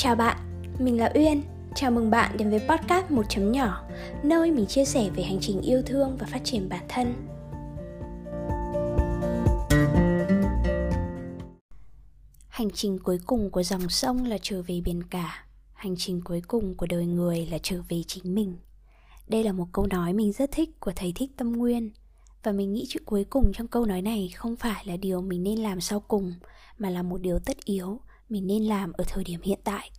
Chào bạn, mình là Uyên. Chào mừng bạn đến với podcast một chấm nhỏ, nơi mình chia sẻ về hành trình yêu thương và phát triển bản thân. Hành trình cuối cùng của dòng sông là trở về biển cả, hành trình cuối cùng của đời người là trở về chính mình. Đây là một câu nói mình rất thích của thầy Thích Tâm Nguyên và mình nghĩ chữ cuối cùng trong câu nói này không phải là điều mình nên làm sau cùng mà là một điều tất yếu mình nên làm ở thời điểm hiện tại.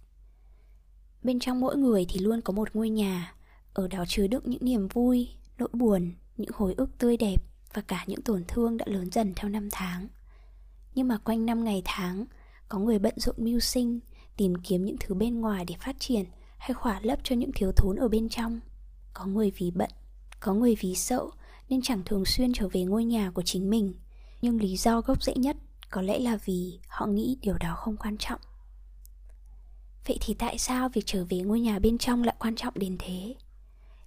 Bên trong mỗi người thì luôn có một ngôi nhà, ở đó chứa đựng những niềm vui, nỗi buồn, những hồi ức tươi đẹp và cả những tổn thương đã lớn dần theo năm tháng. Nhưng mà quanh năm ngày tháng, có người bận rộn mưu sinh, tìm kiếm những thứ bên ngoài để phát triển hay khỏa lấp cho những thiếu thốn ở bên trong. Có người vì bận, có người vì sợ nên chẳng thường xuyên trở về ngôi nhà của chính mình. Nhưng lý do gốc rễ nhất có lẽ là vì họ nghĩ điều đó không quan trọng. Vậy thì tại sao việc trở về ngôi nhà bên trong lại quan trọng đến thế?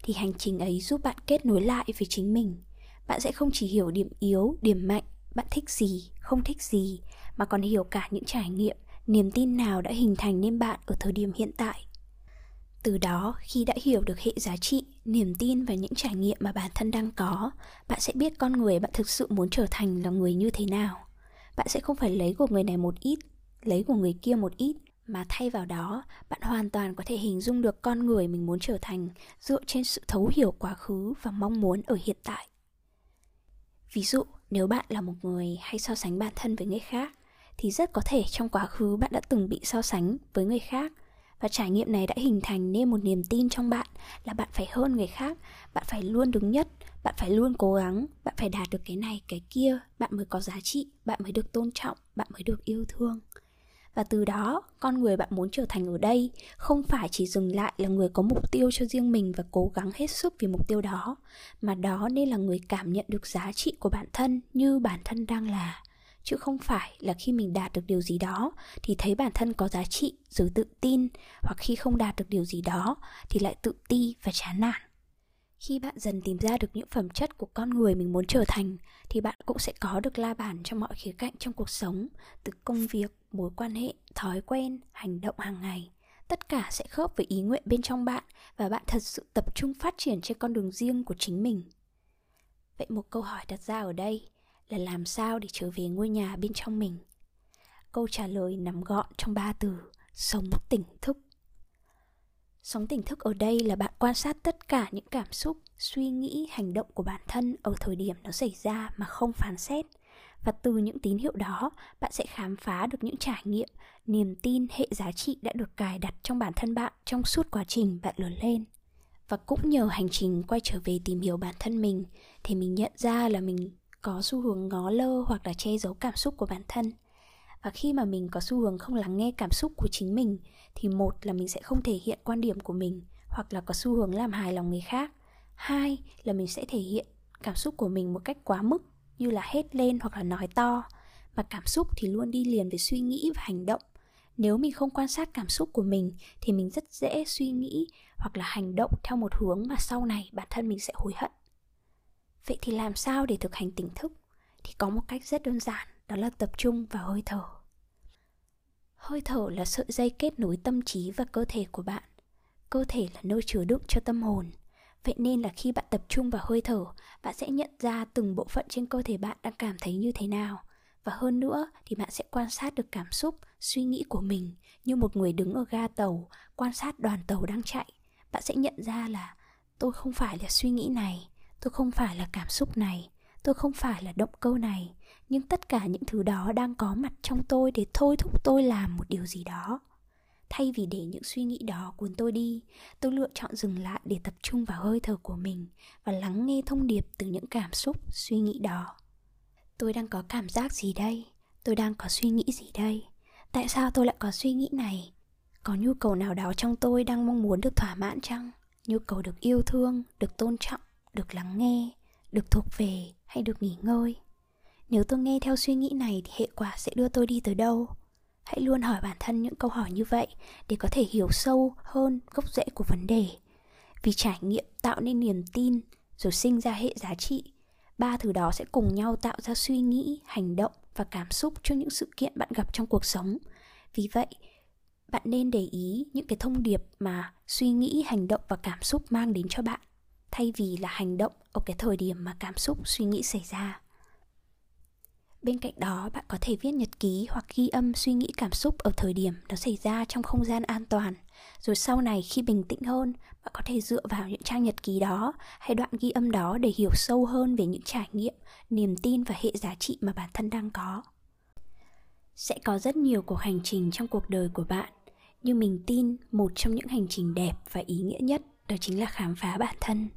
Thì hành trình ấy giúp bạn kết nối lại với chính mình. Bạn sẽ không chỉ hiểu điểm yếu, điểm mạnh, bạn thích gì, không thích gì, mà còn hiểu cả những trải nghiệm, niềm tin nào đã hình thành nên bạn ở thời điểm hiện tại. Từ đó, khi đã hiểu được hệ giá trị, niềm tin và những trải nghiệm mà bản thân đang có, bạn sẽ biết con người bạn thực sự muốn trở thành là người như thế nào bạn sẽ không phải lấy của người này một ít, lấy của người kia một ít, mà thay vào đó, bạn hoàn toàn có thể hình dung được con người mình muốn trở thành dựa trên sự thấu hiểu quá khứ và mong muốn ở hiện tại. Ví dụ, nếu bạn là một người hay so sánh bản thân với người khác, thì rất có thể trong quá khứ bạn đã từng bị so sánh với người khác và trải nghiệm này đã hình thành nên một niềm tin trong bạn là bạn phải hơn người khác, bạn phải luôn đứng nhất, bạn phải luôn cố gắng, bạn phải đạt được cái này, cái kia, bạn mới có giá trị, bạn mới được tôn trọng, bạn mới được yêu thương. Và từ đó, con người bạn muốn trở thành ở đây không phải chỉ dừng lại là người có mục tiêu cho riêng mình và cố gắng hết sức vì mục tiêu đó, mà đó nên là người cảm nhận được giá trị của bản thân như bản thân đang là chứ không phải là khi mình đạt được điều gì đó thì thấy bản thân có giá trị rồi tự tin, hoặc khi không đạt được điều gì đó thì lại tự ti và chán nản. Khi bạn dần tìm ra được những phẩm chất của con người mình muốn trở thành, thì bạn cũng sẽ có được la bàn trong mọi khía cạnh trong cuộc sống, từ công việc, mối quan hệ, thói quen, hành động hàng ngày. Tất cả sẽ khớp với ý nguyện bên trong bạn và bạn thật sự tập trung phát triển trên con đường riêng của chính mình. Vậy một câu hỏi đặt ra ở đây là làm sao để trở về ngôi nhà bên trong mình? Câu trả lời nằm gọn trong ba từ, sống tỉnh thức. Sống tỉnh thức ở đây là bạn quan sát tất cả những cảm xúc, suy nghĩ, hành động của bản thân ở thời điểm nó xảy ra mà không phán xét. Và từ những tín hiệu đó, bạn sẽ khám phá được những trải nghiệm, niềm tin, hệ giá trị đã được cài đặt trong bản thân bạn trong suốt quá trình bạn lớn lên. Và cũng nhờ hành trình quay trở về tìm hiểu bản thân mình, thì mình nhận ra là mình có xu hướng ngó lơ hoặc là che giấu cảm xúc của bản thân. Và khi mà mình có xu hướng không lắng nghe cảm xúc của chính mình, thì một là mình sẽ không thể hiện quan điểm của mình, hoặc là có xu hướng làm hài lòng người khác. Hai là mình sẽ thể hiện cảm xúc của mình một cách quá mức, như là hét lên hoặc là nói to. Mà cảm xúc thì luôn đi liền với suy nghĩ và hành động. Nếu mình không quan sát cảm xúc của mình, thì mình rất dễ suy nghĩ hoặc là hành động theo một hướng mà sau này bản thân mình sẽ hối hận vậy thì làm sao để thực hành tỉnh thức? Thì có một cách rất đơn giản, đó là tập trung vào hơi thở. Hơi thở là sợi dây kết nối tâm trí và cơ thể của bạn. Cơ thể là nơi chứa đựng cho tâm hồn. Vậy nên là khi bạn tập trung vào hơi thở, bạn sẽ nhận ra từng bộ phận trên cơ thể bạn đang cảm thấy như thế nào. Và hơn nữa thì bạn sẽ quan sát được cảm xúc, suy nghĩ của mình như một người đứng ở ga tàu, quan sát đoàn tàu đang chạy. Bạn sẽ nhận ra là tôi không phải là suy nghĩ này tôi không phải là cảm xúc này, tôi không phải là động cơ này, nhưng tất cả những thứ đó đang có mặt trong tôi để thôi thúc tôi làm một điều gì đó. Thay vì để những suy nghĩ đó cuốn tôi đi, tôi lựa chọn dừng lại để tập trung vào hơi thở của mình và lắng nghe thông điệp từ những cảm xúc, suy nghĩ đó. Tôi đang có cảm giác gì đây? Tôi đang có suy nghĩ gì đây? Tại sao tôi lại có suy nghĩ này? Có nhu cầu nào đó trong tôi đang mong muốn được thỏa mãn chăng? Nhu cầu được yêu thương, được tôn trọng được lắng nghe, được thuộc về hay được nghỉ ngơi. Nếu tôi nghe theo suy nghĩ này thì hệ quả sẽ đưa tôi đi tới đâu? Hãy luôn hỏi bản thân những câu hỏi như vậy để có thể hiểu sâu hơn gốc rễ của vấn đề. Vì trải nghiệm tạo nên niềm tin rồi sinh ra hệ giá trị, ba thứ đó sẽ cùng nhau tạo ra suy nghĩ, hành động và cảm xúc cho những sự kiện bạn gặp trong cuộc sống. Vì vậy, bạn nên để ý những cái thông điệp mà suy nghĩ, hành động và cảm xúc mang đến cho bạn thay vì là hành động ở cái thời điểm mà cảm xúc, suy nghĩ xảy ra. Bên cạnh đó, bạn có thể viết nhật ký hoặc ghi âm suy nghĩ cảm xúc ở thời điểm nó xảy ra trong không gian an toàn. Rồi sau này, khi bình tĩnh hơn, bạn có thể dựa vào những trang nhật ký đó hay đoạn ghi âm đó để hiểu sâu hơn về những trải nghiệm, niềm tin và hệ giá trị mà bản thân đang có. Sẽ có rất nhiều cuộc hành trình trong cuộc đời của bạn, nhưng mình tin một trong những hành trình đẹp và ý nghĩa nhất đó chính là khám phá bản thân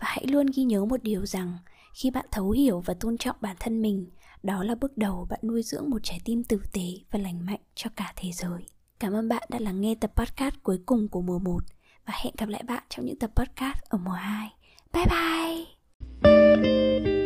và hãy luôn ghi nhớ một điều rằng, khi bạn thấu hiểu và tôn trọng bản thân mình, đó là bước đầu bạn nuôi dưỡng một trái tim tử tế và lành mạnh cho cả thế giới. Cảm ơn bạn đã lắng nghe tập podcast cuối cùng của mùa 1 và hẹn gặp lại bạn trong những tập podcast ở mùa 2 bye bye!